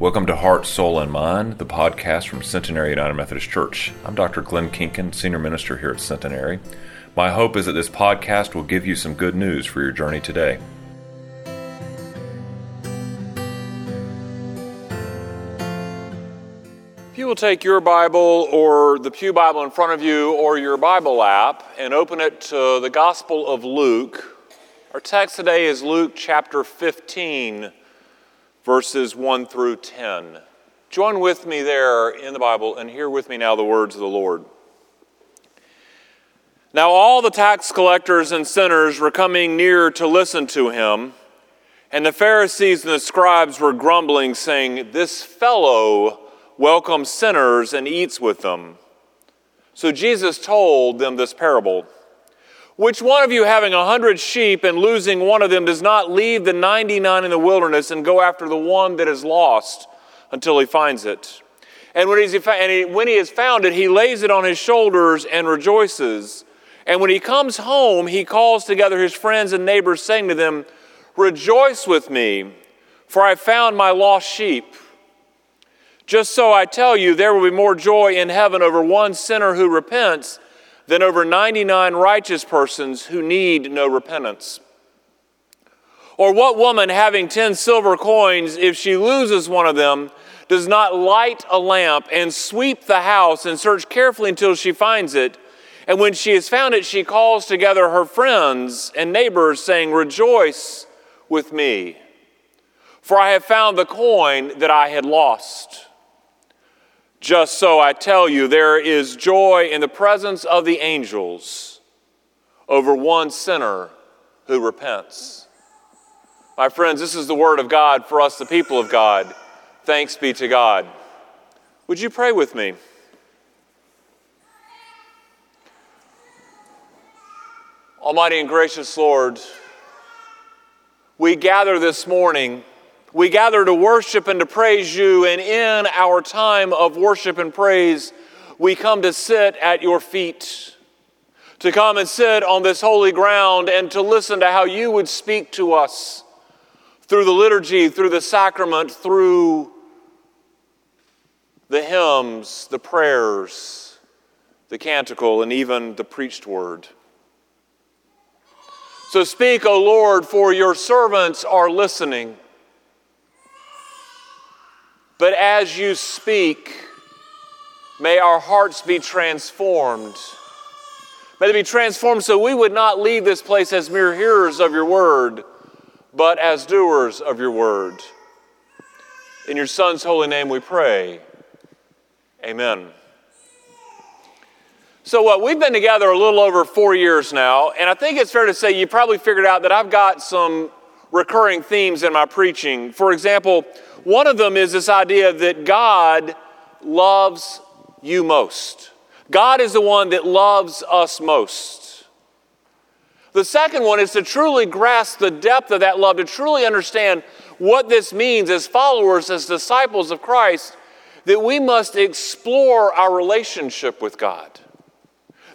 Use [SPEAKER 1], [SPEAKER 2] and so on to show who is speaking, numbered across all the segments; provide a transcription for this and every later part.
[SPEAKER 1] Welcome to Heart, Soul, and Mind, the podcast from Centenary United Methodist Church. I'm Dr. Glenn Kinkin, Senior Minister here at Centenary. My hope is that this podcast will give you some good news for your journey today. If you will take your Bible or the Pew Bible in front of you or your Bible app and open it to the Gospel of Luke, our text today is Luke chapter 15 verses 1 through 10. Join with me there in the Bible and hear with me now the words of the Lord. Now, all the tax collectors and sinners were coming near to listen to him, and the Pharisees and the scribes were grumbling, saying, This fellow welcomes sinners and eats with them. So Jesus told them this parable. Which one of you, having a hundred sheep and losing one of them, does not leave the 99 in the wilderness and go after the one that is lost until he finds it? And when, and he, when he has found it, he lays it on his shoulders and rejoices. And when he comes home, he calls together his friends and neighbors, saying to them, Rejoice with me, for I found my lost sheep. Just so I tell you, there will be more joy in heaven over one sinner who repents than over 99 righteous persons who need no repentance? Or what woman having 10 silver coins, if she loses one of them, does not light a lamp and sweep the house and search carefully until she finds it? And when she has found it, she calls together her friends and neighbors, saying, Rejoice with me, for I have found the coin that I had lost. Just so I tell you, there is joy in the presence of the angels over one sinner who repents. My friends, this is the word of God for us, the people of God. Thanks be to God. Would you pray with me? Almighty and gracious Lord, we gather this morning we gather to worship and to praise you, and in our time of worship and praise, we come to sit at your feet, to come and sit on this holy ground and to listen to how you would speak to us through the liturgy, through the sacrament, through the hymns, the prayers, the canticle, and even the preached word. So speak, O Lord, for your servants are listening. But as you speak, may our hearts be transformed. May they be transformed so we would not leave this place as mere hearers of your word, but as doers of your word. In your Son's holy name we pray. Amen. So, what we've been together a little over four years now, and I think it's fair to say you probably figured out that I've got some recurring themes in my preaching. For example, one of them is this idea that God loves you most. God is the one that loves us most. The second one is to truly grasp the depth of that love, to truly understand what this means as followers, as disciples of Christ, that we must explore our relationship with God.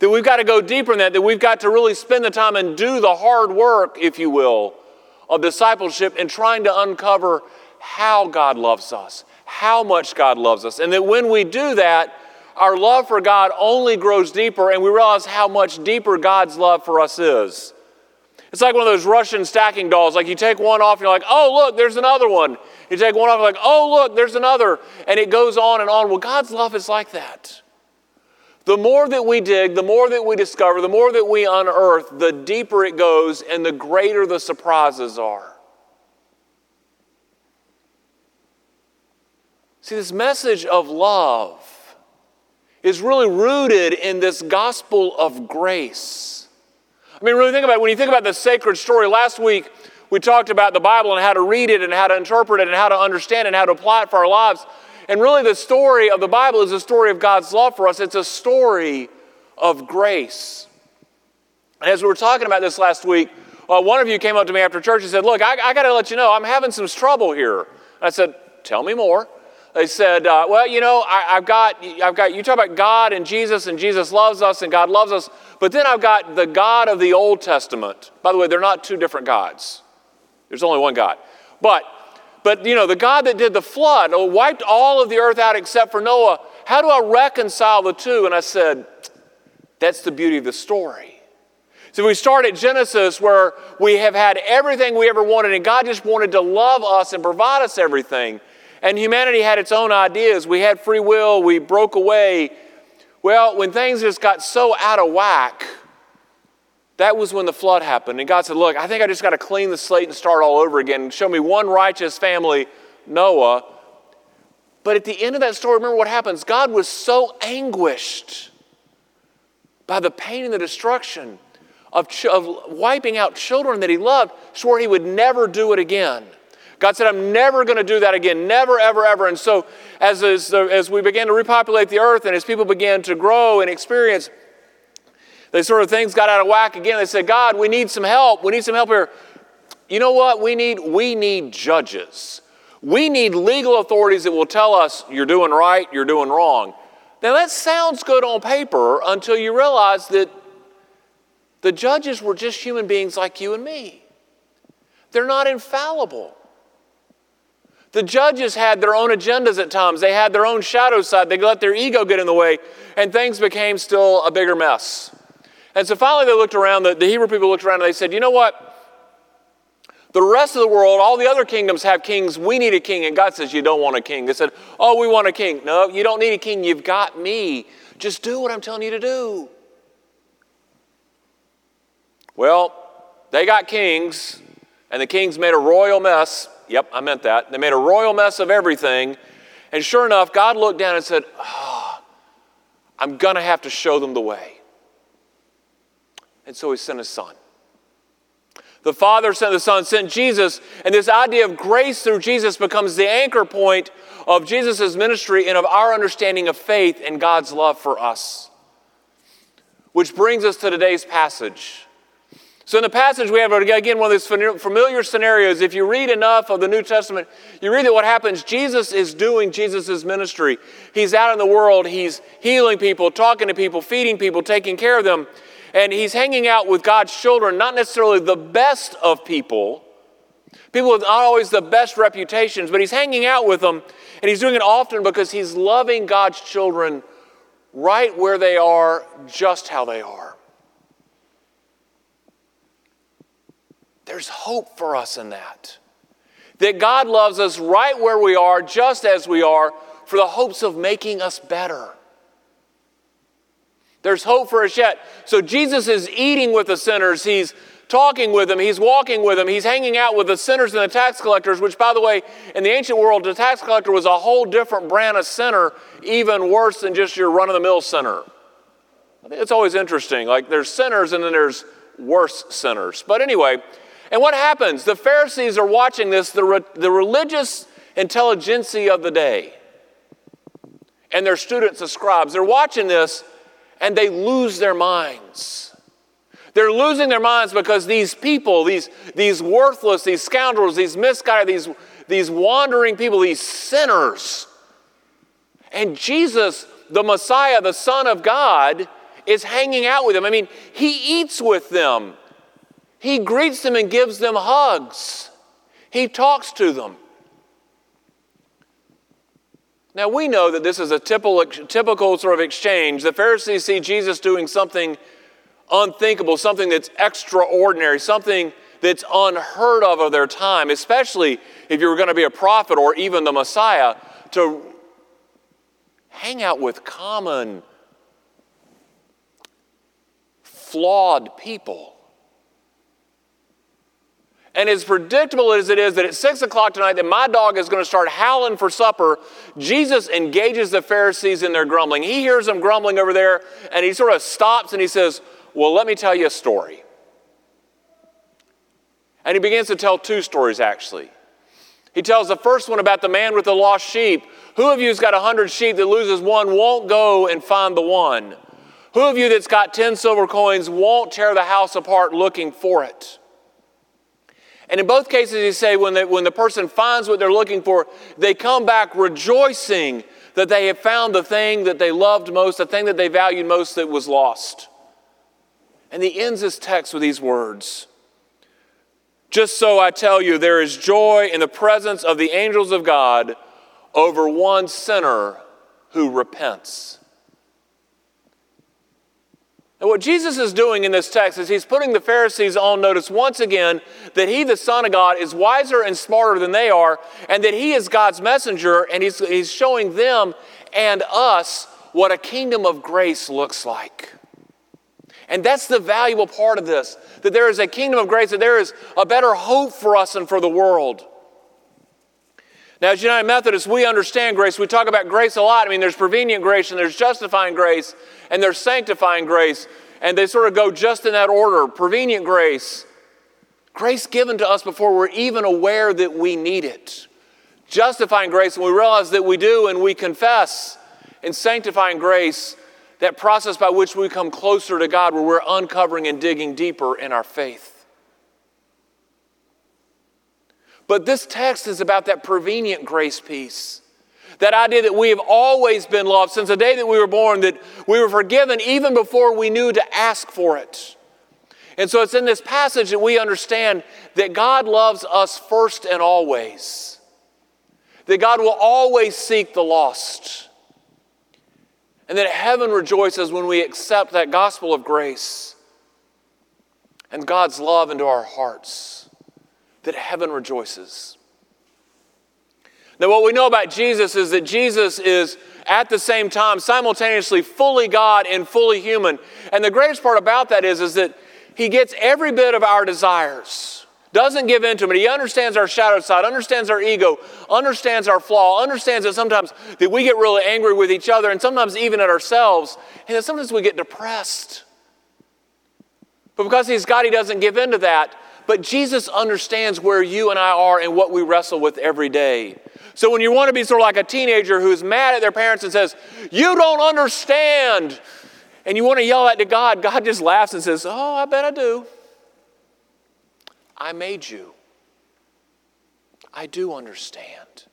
[SPEAKER 1] That we've got to go deeper in that, that we've got to really spend the time and do the hard work, if you will, of discipleship and trying to uncover how God loves us, how much God loves us. And that when we do that, our love for God only grows deeper and we realize how much deeper God's love for us is. It's like one of those Russian stacking dolls. Like you take one off, and you're like, oh, look, there's another one. You take one off, you're like, oh, look, there's another. And it goes on and on. Well, God's love is like that. The more that we dig, the more that we discover, the more that we unearth, the deeper it goes and the greater the surprises are. See, this message of love is really rooted in this gospel of grace. I mean, really think about it. When you think about the sacred story, last week we talked about the Bible and how to read it and how to interpret it and how to understand it and how to apply it for our lives. And really, the story of the Bible is a story of God's love for us, it's a story of grace. And as we were talking about this last week, uh, one of you came up to me after church and said, Look, I, I got to let you know, I'm having some trouble here. I said, Tell me more. They said, uh, Well, you know, I, have got, I've got, you talk about God and Jesus, and Jesus loves us, and God loves us, but then I've got the God of the Old Testament. By the way, they're not two different gods, there's only one God. But but you know, the God that did the flood uh, wiped all of the earth out except for Noah. How do I reconcile the two? And I said, that's the beauty of the story. So we start at Genesis where we have had everything we ever wanted, and God just wanted to love us and provide us everything. And humanity had its own ideas. We had free will, we broke away. Well, when things just got so out of whack, that was when the flood happened. And God said, Look, I think I just got to clean the slate and start all over again. Show me one righteous family, Noah. But at the end of that story, remember what happens? God was so anguished by the pain and the destruction of, ch- of wiping out children that he loved, swore he would never do it again. God said, I'm never going to do that again. Never, ever, ever. And so, as, as, as we began to repopulate the earth and as people began to grow and experience, they sort of things got out of whack again. They said, God, we need some help. We need some help here. You know what we need? We need judges. We need legal authorities that will tell us you're doing right, you're doing wrong. Now, that sounds good on paper until you realize that the judges were just human beings like you and me. They're not infallible. The judges had their own agendas at times. They had their own shadow side. They let their ego get in the way, and things became still a bigger mess. And so finally, they looked around, the, the Hebrew people looked around and they said, You know what? The rest of the world, all the other kingdoms have kings. We need a king. And God says, You don't want a king. They said, Oh, we want a king. No, you don't need a king. You've got me. Just do what I'm telling you to do. Well, they got kings, and the kings made a royal mess. Yep, I meant that. They made a royal mess of everything. And sure enough, God looked down and said, oh, I'm going to have to show them the way. And so he sent his son. The Father sent the Son, sent Jesus, and this idea of grace through Jesus becomes the anchor point of Jesus' ministry and of our understanding of faith and God's love for us. Which brings us to today's passage. So, in the passage, we have again one of these familiar scenarios. If you read enough of the New Testament, you read that what happens, Jesus is doing Jesus' ministry. He's out in the world, he's healing people, talking to people, feeding people, taking care of them. And he's hanging out with God's children, not necessarily the best of people, people with not always the best reputations, but he's hanging out with them. And he's doing it often because he's loving God's children right where they are, just how they are. There's hope for us in that. That God loves us right where we are, just as we are, for the hopes of making us better. There's hope for us yet. So Jesus is eating with the sinners. He's talking with them. He's walking with them. He's hanging out with the sinners and the tax collectors, which, by the way, in the ancient world, the tax collector was a whole different brand of sinner, even worse than just your run of the mill sinner. I think it's always interesting. Like there's sinners and then there's worse sinners. But anyway, and what happens? The Pharisees are watching this, the, re- the religious intelligentsia of the day, and their students, the scribes. They're watching this and they lose their minds. They're losing their minds because these people, these, these worthless, these scoundrels, these misguided, these, these wandering people, these sinners, and Jesus, the Messiah, the Son of God, is hanging out with them. I mean, he eats with them. He greets them and gives them hugs. He talks to them. Now, we know that this is a typical, typical sort of exchange. The Pharisees see Jesus doing something unthinkable, something that's extraordinary, something that's unheard of of their time, especially if you were going to be a prophet or even the Messiah, to hang out with common, flawed people. And as predictable as it is that at six o'clock tonight that my dog is going to start howling for supper, Jesus engages the Pharisees in their grumbling. He hears them grumbling over there, and he sort of stops and he says, Well, let me tell you a story. And he begins to tell two stories actually. He tells the first one about the man with the lost sheep. Who of you has got a hundred sheep that loses one won't go and find the one? Who of you that's got 10 silver coins won't tear the house apart looking for it? And in both cases, he say when, they, when the person finds what they're looking for, they come back rejoicing that they have found the thing that they loved most, the thing that they valued most that was lost. And he ends his text with these words Just so I tell you, there is joy in the presence of the angels of God over one sinner who repents. And what Jesus is doing in this text is he's putting the Pharisees on notice once again that he, the Son of God, is wiser and smarter than they are, and that he is God's messenger, and he's, he's showing them and us what a kingdom of grace looks like. And that's the valuable part of this that there is a kingdom of grace, that there is a better hope for us and for the world. Now, as United Methodists, we understand grace. We talk about grace a lot. I mean, there's prevenient grace, and there's justifying grace, and there's sanctifying grace. And they sort of go just in that order prevenient grace, grace given to us before we're even aware that we need it. Justifying grace, when we realize that we do, and we confess. And sanctifying grace, that process by which we come closer to God, where we're uncovering and digging deeper in our faith. But this text is about that prevenient grace piece. That idea that we have always been loved since the day that we were born, that we were forgiven even before we knew to ask for it. And so it's in this passage that we understand that God loves us first and always. That God will always seek the lost. And that heaven rejoices when we accept that gospel of grace and God's love into our hearts that heaven rejoices. Now, what we know about Jesus is that Jesus is at the same time simultaneously fully God and fully human. And the greatest part about that is, is that he gets every bit of our desires, doesn't give in to them. He understands our shadow side, understands our ego, understands our flaw, understands that sometimes that we get really angry with each other and sometimes even at ourselves, and that sometimes we get depressed. But because he's God, he doesn't give in to that. But Jesus understands where you and I are and what we wrestle with every day. So when you want to be sort of like a teenager who's mad at their parents and says, You don't understand, and you want to yell at to God, God just laughs and says, Oh, I bet I do. I made you. I do understand.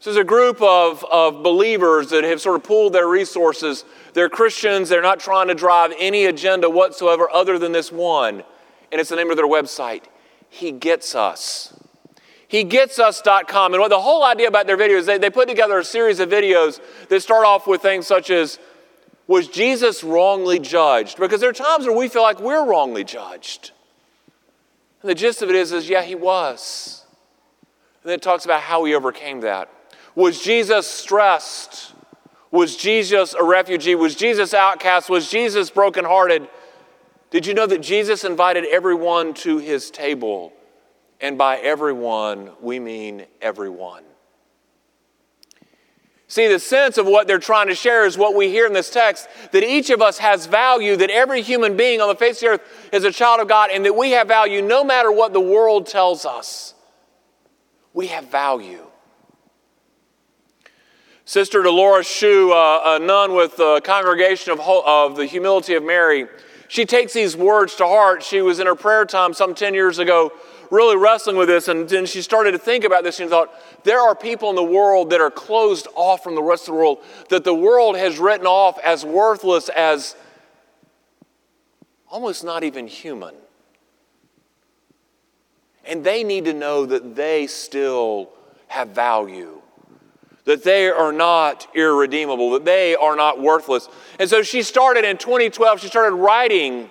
[SPEAKER 1] So there's a group of, of believers that have sort of pooled their resources. They're Christians, they're not trying to drive any agenda whatsoever other than this one and it's the name of their website. He Gets Us. He Gets Us.com. And what the whole idea about their videos, they, they put together a series of videos that start off with things such as, Was Jesus wrongly judged? Because there are times where we feel like we're wrongly judged. And the gist of it is, is yeah, he was. And then it talks about how he overcame that. Was Jesus stressed? Was Jesus a refugee? Was Jesus outcast? Was Jesus brokenhearted? Did you know that Jesus invited everyone to his table? And by everyone, we mean everyone. See, the sense of what they're trying to share is what we hear in this text that each of us has value, that every human being on the face of the earth is a child of God, and that we have value no matter what the world tells us. We have value. Sister Dolores Shu, uh, a nun with the congregation of, of the Humility of Mary, she takes these words to heart. She was in her prayer time some 10 years ago, really wrestling with this, and then she started to think about this and thought, there are people in the world that are closed off from the rest of the world, that the world has written off as worthless, as almost not even human. And they need to know that they still have value that they are not irredeemable, that they are not worthless. And so she started in 2012, she started writing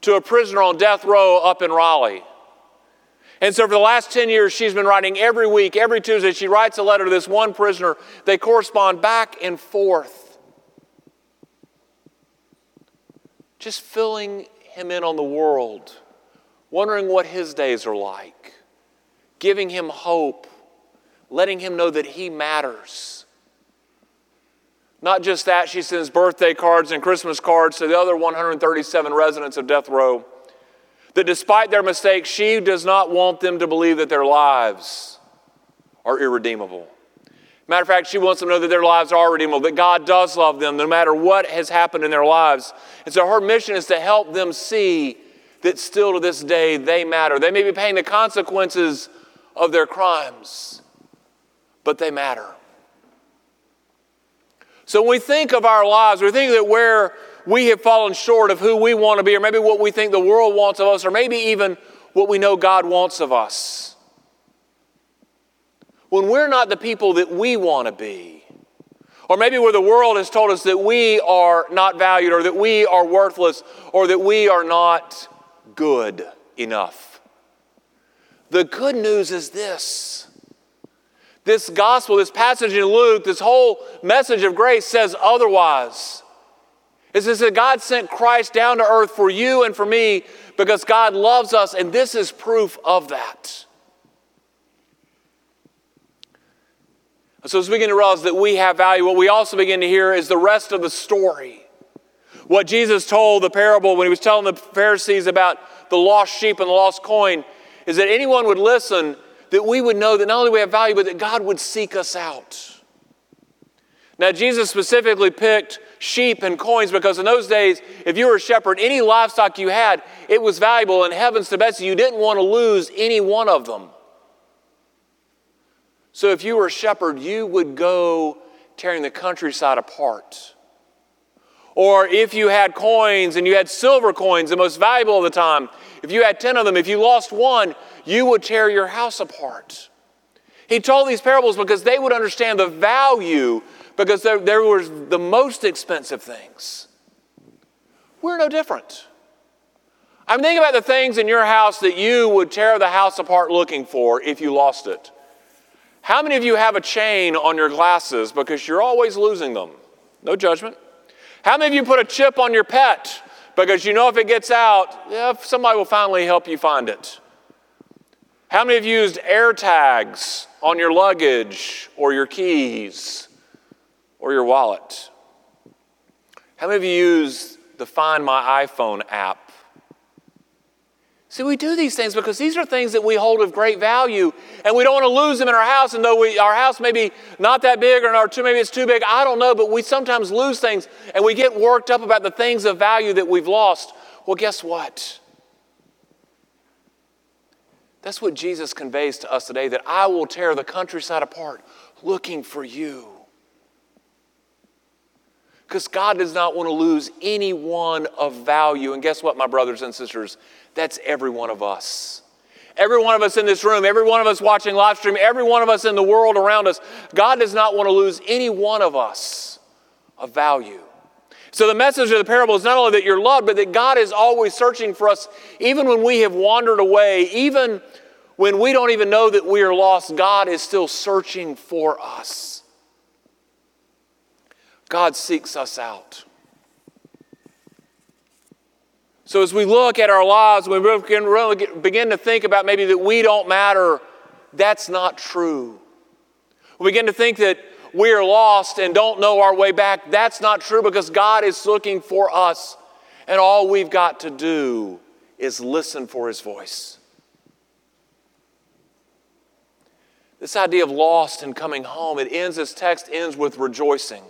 [SPEAKER 1] to a prisoner on death row up in Raleigh. And so for the last 10 years, she's been writing every week, every Tuesday. She writes a letter to this one prisoner. They correspond back and forth, just filling him in on the world, wondering what his days are like, giving him hope letting him know that he matters. Not just that, she sends birthday cards and Christmas cards to the other 137 residents of Death Row. That despite their mistakes, she does not want them to believe that their lives are irredeemable. Matter of fact, she wants them to know that their lives are redeemable, that God does love them no matter what has happened in their lives. And so her mission is to help them see that still to this day they matter. They may be paying the consequences of their crimes, but they matter. So when we think of our lives, we think that where we have fallen short of who we want to be, or maybe what we think the world wants of us, or maybe even what we know God wants of us. When we're not the people that we want to be. Or maybe where the world has told us that we are not valued, or that we are worthless, or that we are not good enough. The good news is this this gospel, this passage in Luke, this whole message of grace says otherwise. It says that God sent Christ down to earth for you and for me because God loves us, and this is proof of that. So, as we begin to realize that we have value, what we also begin to hear is the rest of the story. What Jesus told the parable when he was telling the Pharisees about the lost sheep and the lost coin is that anyone would listen, that we would know that not only we have value, but that God would seek us out. Now, Jesus specifically picked sheep and coins because in those days, if you were a shepherd, any livestock you had, it was valuable. And heavens to Betsy, you didn't want to lose any one of them. So if you were a shepherd, you would go tearing the countryside apart. Or if you had coins and you had silver coins, the most valuable of the time, if you had 10 of them, if you lost one, you would tear your house apart. He told these parables because they would understand the value, because there, there the most expensive things. We're no different. I'm thinking about the things in your house that you would tear the house apart looking for if you lost it. How many of you have a chain on your glasses because you're always losing them? No judgment. How many of you put a chip on your pet because you know if it gets out, yeah, somebody will finally help you find it? How many of you used air tags on your luggage or your keys or your wallet? How many of you use the Find My iPhone app See, we do these things because these are things that we hold of great value, and we don't want to lose them in our house. And though we, our house may be not that big, or our too, maybe it's too big, I don't know, but we sometimes lose things, and we get worked up about the things of value that we've lost. Well, guess what? That's what Jesus conveys to us today that I will tear the countryside apart looking for you. Because God does not want to lose anyone of value. And guess what, my brothers and sisters? That's every one of us. Every one of us in this room, every one of us watching live stream, every one of us in the world around us, God does not want to lose any one of us of value. So the message of the parable is not only that you're loved, but that God is always searching for us, even when we have wandered away, even when we don't even know that we are lost, God is still searching for us. God seeks us out. So, as we look at our lives, we begin to think about maybe that we don't matter, that's not true. We begin to think that we are lost and don't know our way back. That's not true because God is looking for us, and all we've got to do is listen for His voice. This idea of lost and coming home, it ends, this text ends with rejoicing.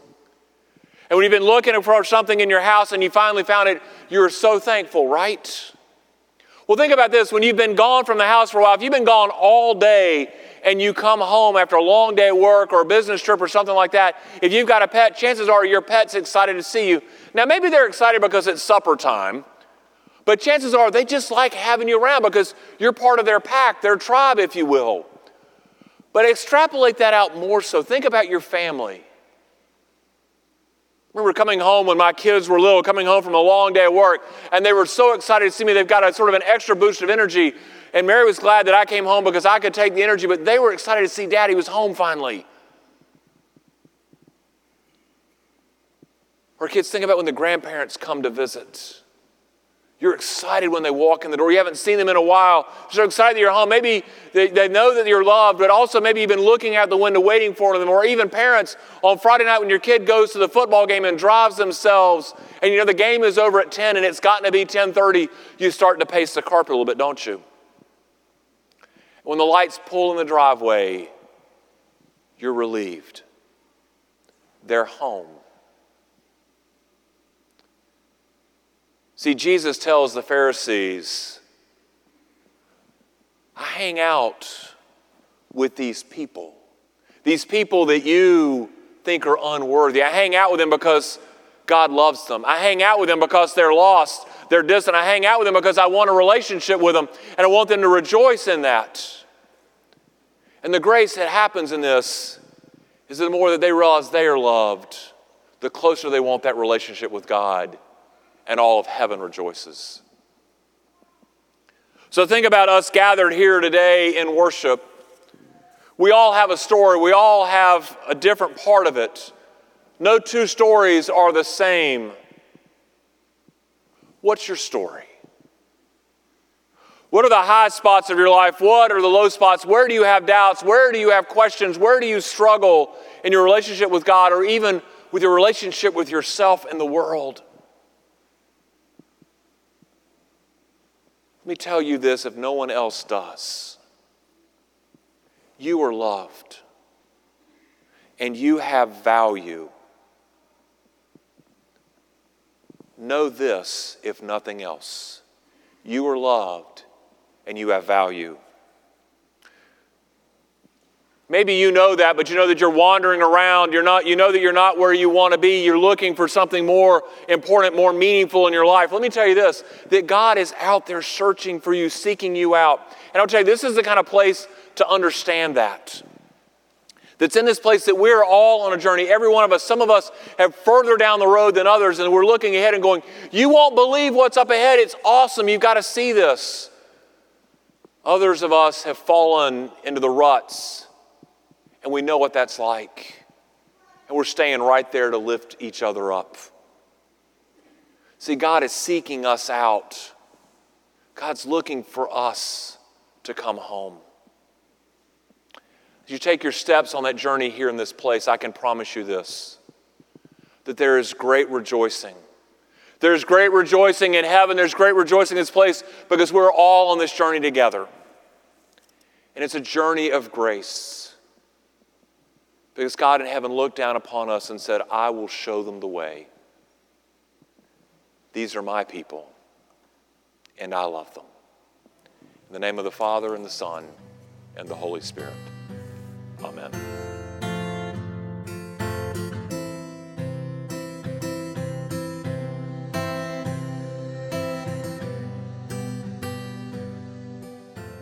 [SPEAKER 1] And when you've been looking for something in your house and you finally found it, you're so thankful, right? Well, think about this. When you've been gone from the house for a while, if you've been gone all day and you come home after a long day at work or a business trip or something like that, if you've got a pet, chances are your pet's excited to see you. Now, maybe they're excited because it's supper time, but chances are they just like having you around because you're part of their pack, their tribe, if you will. But extrapolate that out more so. Think about your family remember coming home when my kids were little, coming home from a long day of work, and they were so excited to see me. They've got a sort of an extra boost of energy. And Mary was glad that I came home because I could take the energy, but they were excited to see Daddy was home finally. Or kids think about when the grandparents come to visit. You're excited when they walk in the door. You haven't seen them in a while. You're so excited that you're home. Maybe they, they know that you're loved, but also maybe you've been looking out the window waiting for them. Or even parents on Friday night when your kid goes to the football game and drives themselves, and you know the game is over at 10 and it's gotten to be 10:30, you start to pace the carpet a little bit, don't you? When the lights pull in the driveway, you're relieved. They're home. See, Jesus tells the Pharisees, I hang out with these people, these people that you think are unworthy. I hang out with them because God loves them. I hang out with them because they're lost, they're distant. I hang out with them because I want a relationship with them and I want them to rejoice in that. And the grace that happens in this is the more that they realize they are loved, the closer they want that relationship with God, and all of heaven rejoices. So think about us gathered here today in worship. We all have a story, we all have a different part of it. No two stories are the same. What's your story? What are the high spots of your life? What are the low spots? Where do you have doubts? Where do you have questions? Where do you struggle in your relationship with God or even with your relationship with yourself and the world? Let me tell you this if no one else does. You are loved and you have value. Know this, if nothing else. You are loved and you have value. Maybe you know that, but you know that you're wandering around. You're not, you know that you're not where you want to be. You're looking for something more important, more meaningful in your life. Let me tell you this that God is out there searching for you, seeking you out. And I'll tell you, this is the kind of place to understand that that's in this place that we're all on a journey. Every one of us, some of us have further down the road than others, and we're looking ahead and going, You won't believe what's up ahead. It's awesome. You've got to see this. Others of us have fallen into the ruts, and we know what that's like. And we're staying right there to lift each other up. See, God is seeking us out, God's looking for us to come home. As you take your steps on that journey here in this place, I can promise you this that there is great rejoicing. There's great rejoicing in heaven. There's great rejoicing in this place because we're all on this journey together. And it's a journey of grace. Because God in heaven looked down upon us and said, I will show them the way. These are my people, and I love them. In the name of the Father, and the Son, and the Holy Spirit. Amen.